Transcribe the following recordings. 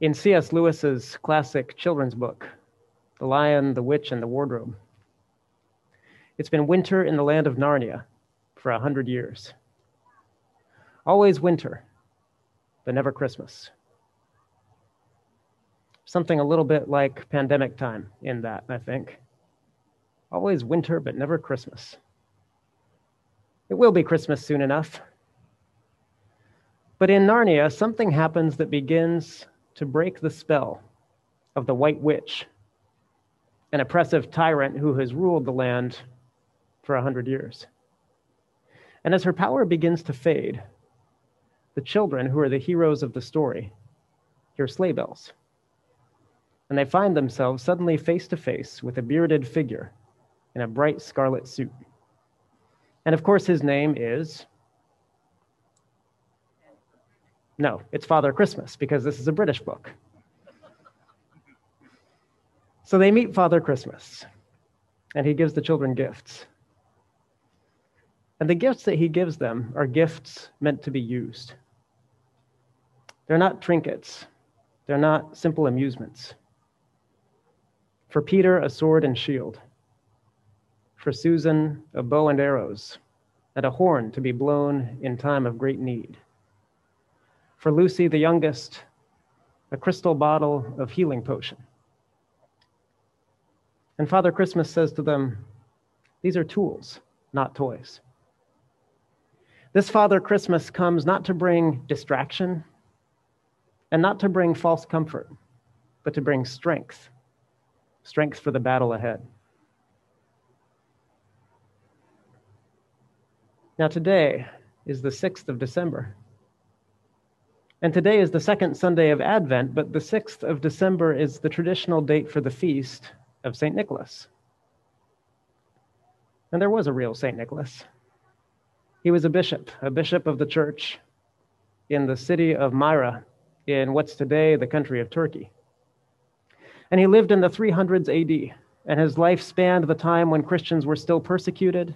In C.S. Lewis's classic children's book, The Lion, the Witch, and the Wardrobe, it's been winter in the land of Narnia for a hundred years. Always winter, but never Christmas. Something a little bit like pandemic time in that, I think. Always winter, but never Christmas. It will be Christmas soon enough. But in Narnia, something happens that begins to break the spell of the White Witch, an oppressive tyrant who has ruled the land for a hundred years. And as her power begins to fade, the children, who are the heroes of the story, hear sleigh bells. And they find themselves suddenly face to face with a bearded figure in a bright scarlet suit. And of course, his name is. No, it's Father Christmas, because this is a British book. So they meet Father Christmas, and he gives the children gifts. And the gifts that he gives them are gifts meant to be used. They're not trinkets, they're not simple amusements. For Peter, a sword and shield. For Susan, a bow and arrows, and a horn to be blown in time of great need. For Lucy, the youngest, a crystal bottle of healing potion. And Father Christmas says to them, These are tools, not toys. This Father Christmas comes not to bring distraction and not to bring false comfort, but to bring strength strength for the battle ahead. Now, today is the 6th of December. And today is the second Sunday of Advent, but the 6th of December is the traditional date for the feast of St. Nicholas. And there was a real St. Nicholas. He was a bishop, a bishop of the church in the city of Myra in what's today the country of Turkey. And he lived in the 300s AD, and his life spanned the time when Christians were still persecuted,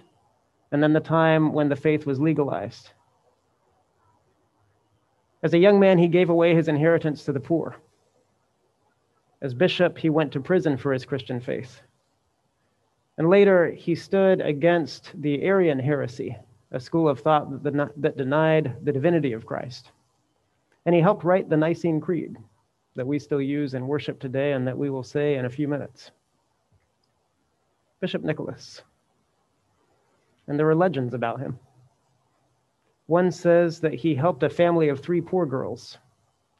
and then the time when the faith was legalized. As a young man, he gave away his inheritance to the poor. As bishop, he went to prison for his Christian faith. And later, he stood against the Arian heresy, a school of thought that denied the divinity of Christ. And he helped write the Nicene Creed that we still use in worship today and that we will say in a few minutes. Bishop Nicholas. And there were legends about him. One says that he helped a family of three poor girls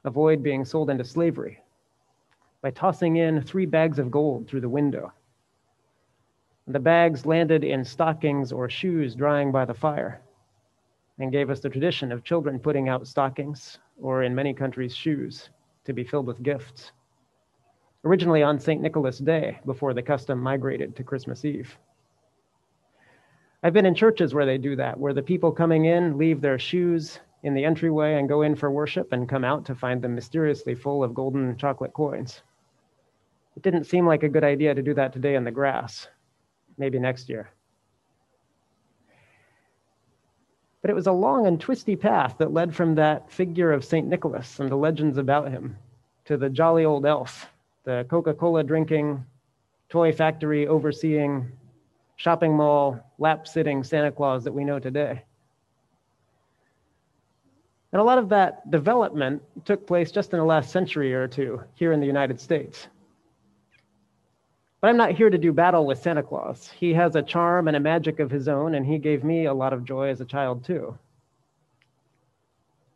avoid being sold into slavery by tossing in three bags of gold through the window. The bags landed in stockings or shoes drying by the fire and gave us the tradition of children putting out stockings, or in many countries, shoes, to be filled with gifts. Originally on St. Nicholas Day, before the custom migrated to Christmas Eve. I've been in churches where they do that, where the people coming in leave their shoes in the entryway and go in for worship and come out to find them mysteriously full of golden chocolate coins. It didn't seem like a good idea to do that today in the grass. Maybe next year. But it was a long and twisty path that led from that figure of St. Nicholas and the legends about him to the jolly old elf, the Coca Cola drinking, toy factory overseeing, shopping mall, lap sitting Santa Claus that we know today. And a lot of that development took place just in the last century or two here in the United States. But I'm not here to do battle with Santa Claus. He has a charm and a magic of his own, and he gave me a lot of joy as a child, too.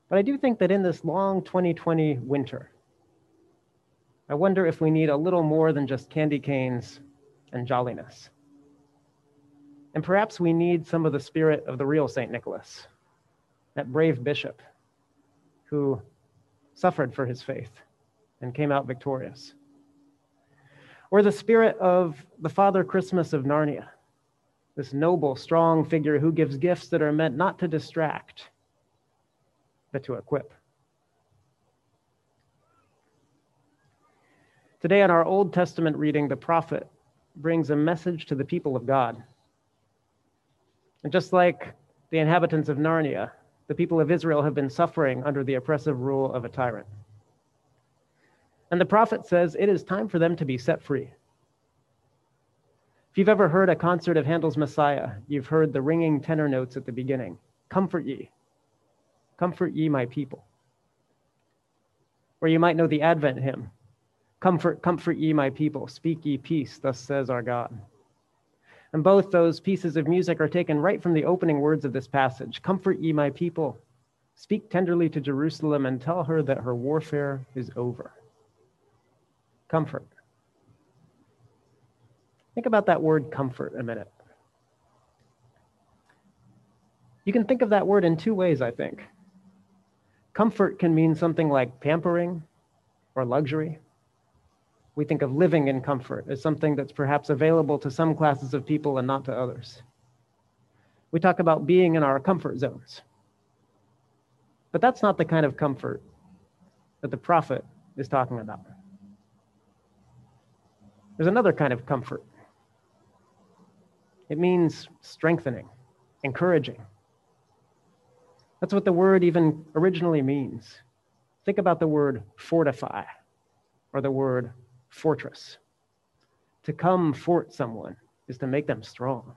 But I do think that in this long 2020 winter, I wonder if we need a little more than just candy canes and jolliness. And perhaps we need some of the spirit of the real St. Nicholas, that brave bishop who suffered for his faith and came out victorious or the spirit of the Father Christmas of Narnia, this noble, strong figure who gives gifts that are meant not to distract, but to equip. Today, in our Old Testament reading, the prophet brings a message to the people of God. And just like the inhabitants of Narnia, the people of Israel have been suffering under the oppressive rule of a tyrant. And the prophet says it is time for them to be set free. If you've ever heard a concert of Handel's Messiah, you've heard the ringing tenor notes at the beginning Comfort ye, comfort ye, my people. Or you might know the Advent hymn Comfort, comfort ye, my people, speak ye peace, thus says our God. And both those pieces of music are taken right from the opening words of this passage Comfort ye, my people, speak tenderly to Jerusalem and tell her that her warfare is over. Comfort. Think about that word comfort a minute. You can think of that word in two ways, I think. Comfort can mean something like pampering or luxury. We think of living in comfort as something that's perhaps available to some classes of people and not to others. We talk about being in our comfort zones. But that's not the kind of comfort that the prophet is talking about. There's another kind of comfort. It means strengthening, encouraging. That's what the word even originally means. Think about the word fortify or the word fortress. To come fort someone is to make them strong.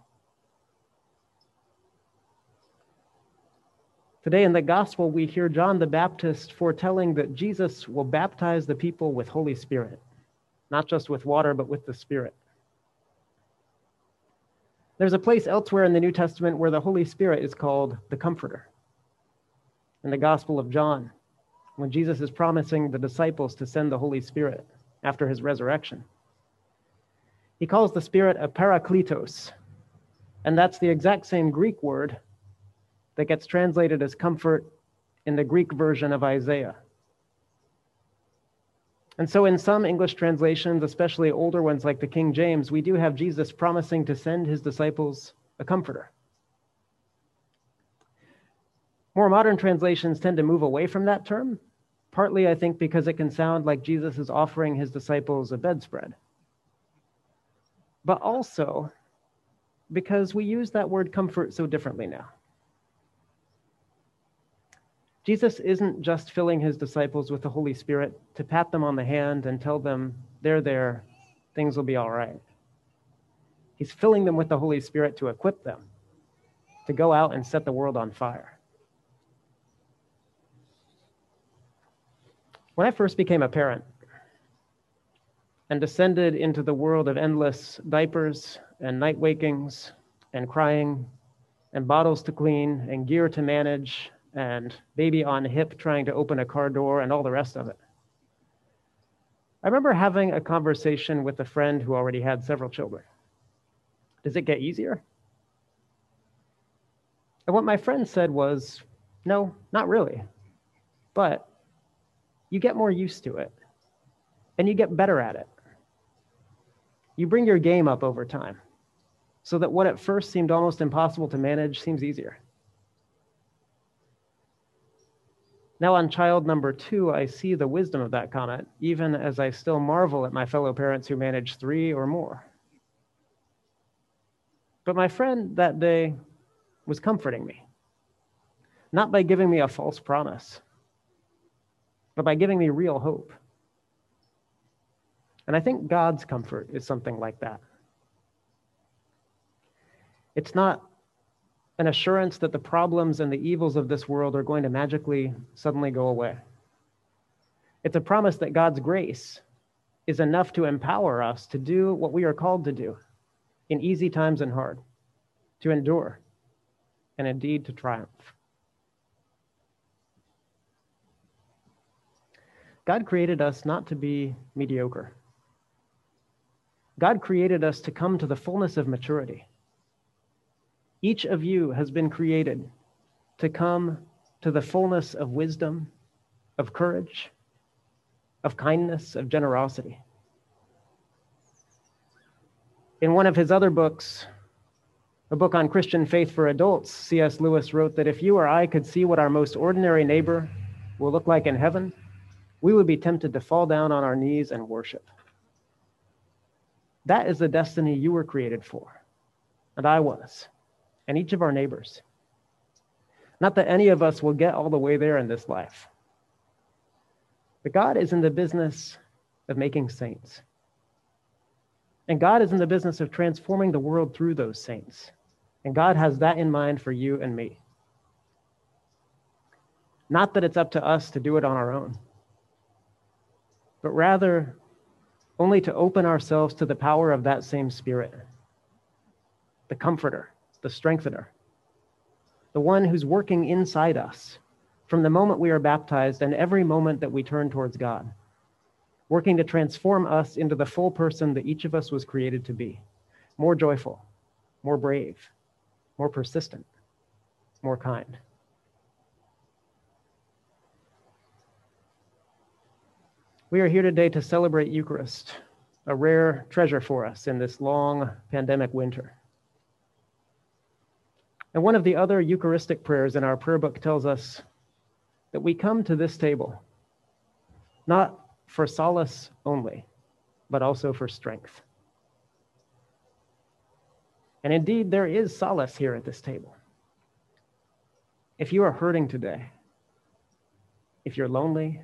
Today in the gospel, we hear John the Baptist foretelling that Jesus will baptize the people with Holy Spirit, not just with water, but with the Spirit. There's a place elsewhere in the New Testament where the Holy Spirit is called the Comforter. In the Gospel of John, when Jesus is promising the disciples to send the Holy Spirit after his resurrection. He calls the Spirit a parakletos, and that's the exact same Greek word that gets translated as comfort in the Greek version of Isaiah. And so, in some English translations, especially older ones like the King James, we do have Jesus promising to send his disciples a comforter. More modern translations tend to move away from that term partly, I think, because it can sound like Jesus is offering his disciples a bedspread, but also because we use that word comfort so differently now. Jesus isn't just filling his disciples with the Holy Spirit to pat them on the hand and tell them, they're there, things will be all right. He's filling them with the Holy Spirit to equip them to go out and set the world on fire. When I first became a parent and descended into the world of endless diapers and night wakings and crying and bottles to clean and gear to manage and baby on hip trying to open a car door and all the rest of it. I remember having a conversation with a friend who already had several children. Does it get easier? And what my friend said was, no, not really. But you get more used to it and you get better at it. You bring your game up over time so that what at first seemed almost impossible to manage seems easier. Now, on child number two, I see the wisdom of that comment, even as I still marvel at my fellow parents who manage three or more. But my friend that day was comforting me, not by giving me a false promise but by giving me real hope. And I think God's comfort is something like that. It's not an assurance that the problems and the evils of this world are going to magically suddenly go away. It's a promise that God's grace is enough to empower us to do what we are called to do in easy times and hard, to endure, and indeed to triumph. God created us not to be mediocre. God created us to come to the fullness of maturity. Each of you has been created to come to the fullness of wisdom, of courage, of kindness, of generosity. In one of his other books, a book on Christian faith for adults, C.S. Lewis wrote that if you or I could see what our most ordinary neighbor will look like in heaven, we would be tempted to fall down on our knees and worship. That is the destiny you were created for, and I was, and each of our neighbors. Not that any of us will get all the way there in this life, but God is in the business of making saints. And God is in the business of transforming the world through those saints. And God has that in mind for you and me. Not that it's up to us to do it on our own, but rather only to open ourselves to the power of that same Spirit, the Comforter, the Strengthener, the one who's working inside us from the moment we are baptized and every moment that we turn towards God, working to transform us into the full person that each of us was created to be more joyful, more brave, more persistent, more kind. We are here today to celebrate Eucharist, a rare treasure for us in this long pandemic winter. And one of the other Eucharistic prayers in our prayer book tells us that we come to this table not for solace only, but also for strength. And indeed, there is solace here at this table. If you are hurting today, if you're lonely,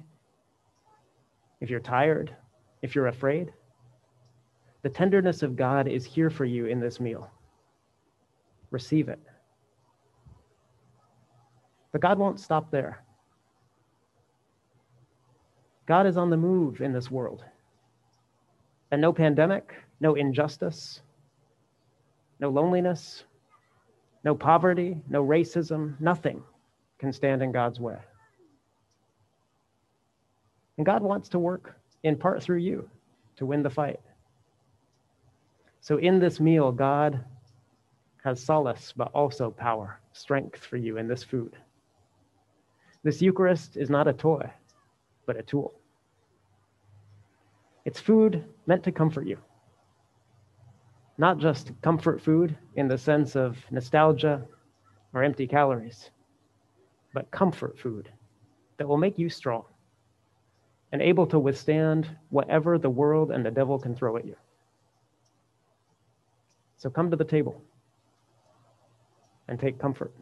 if you're tired, if you're afraid, the tenderness of God is here for you in this meal. Receive it. But God won't stop there. God is on the move in this world. And no pandemic, no injustice, no loneliness, no poverty, no racism, nothing can stand in God's way. And God wants to work in part through you to win the fight. So in this meal, God has solace, but also power, strength for you in this food. This Eucharist is not a toy, but a tool. It's food meant to comfort you. Not just comfort food in the sense of nostalgia or empty calories, but comfort food that will make you strong and able to withstand whatever the world and the devil can throw at you. So come to the table and take comfort.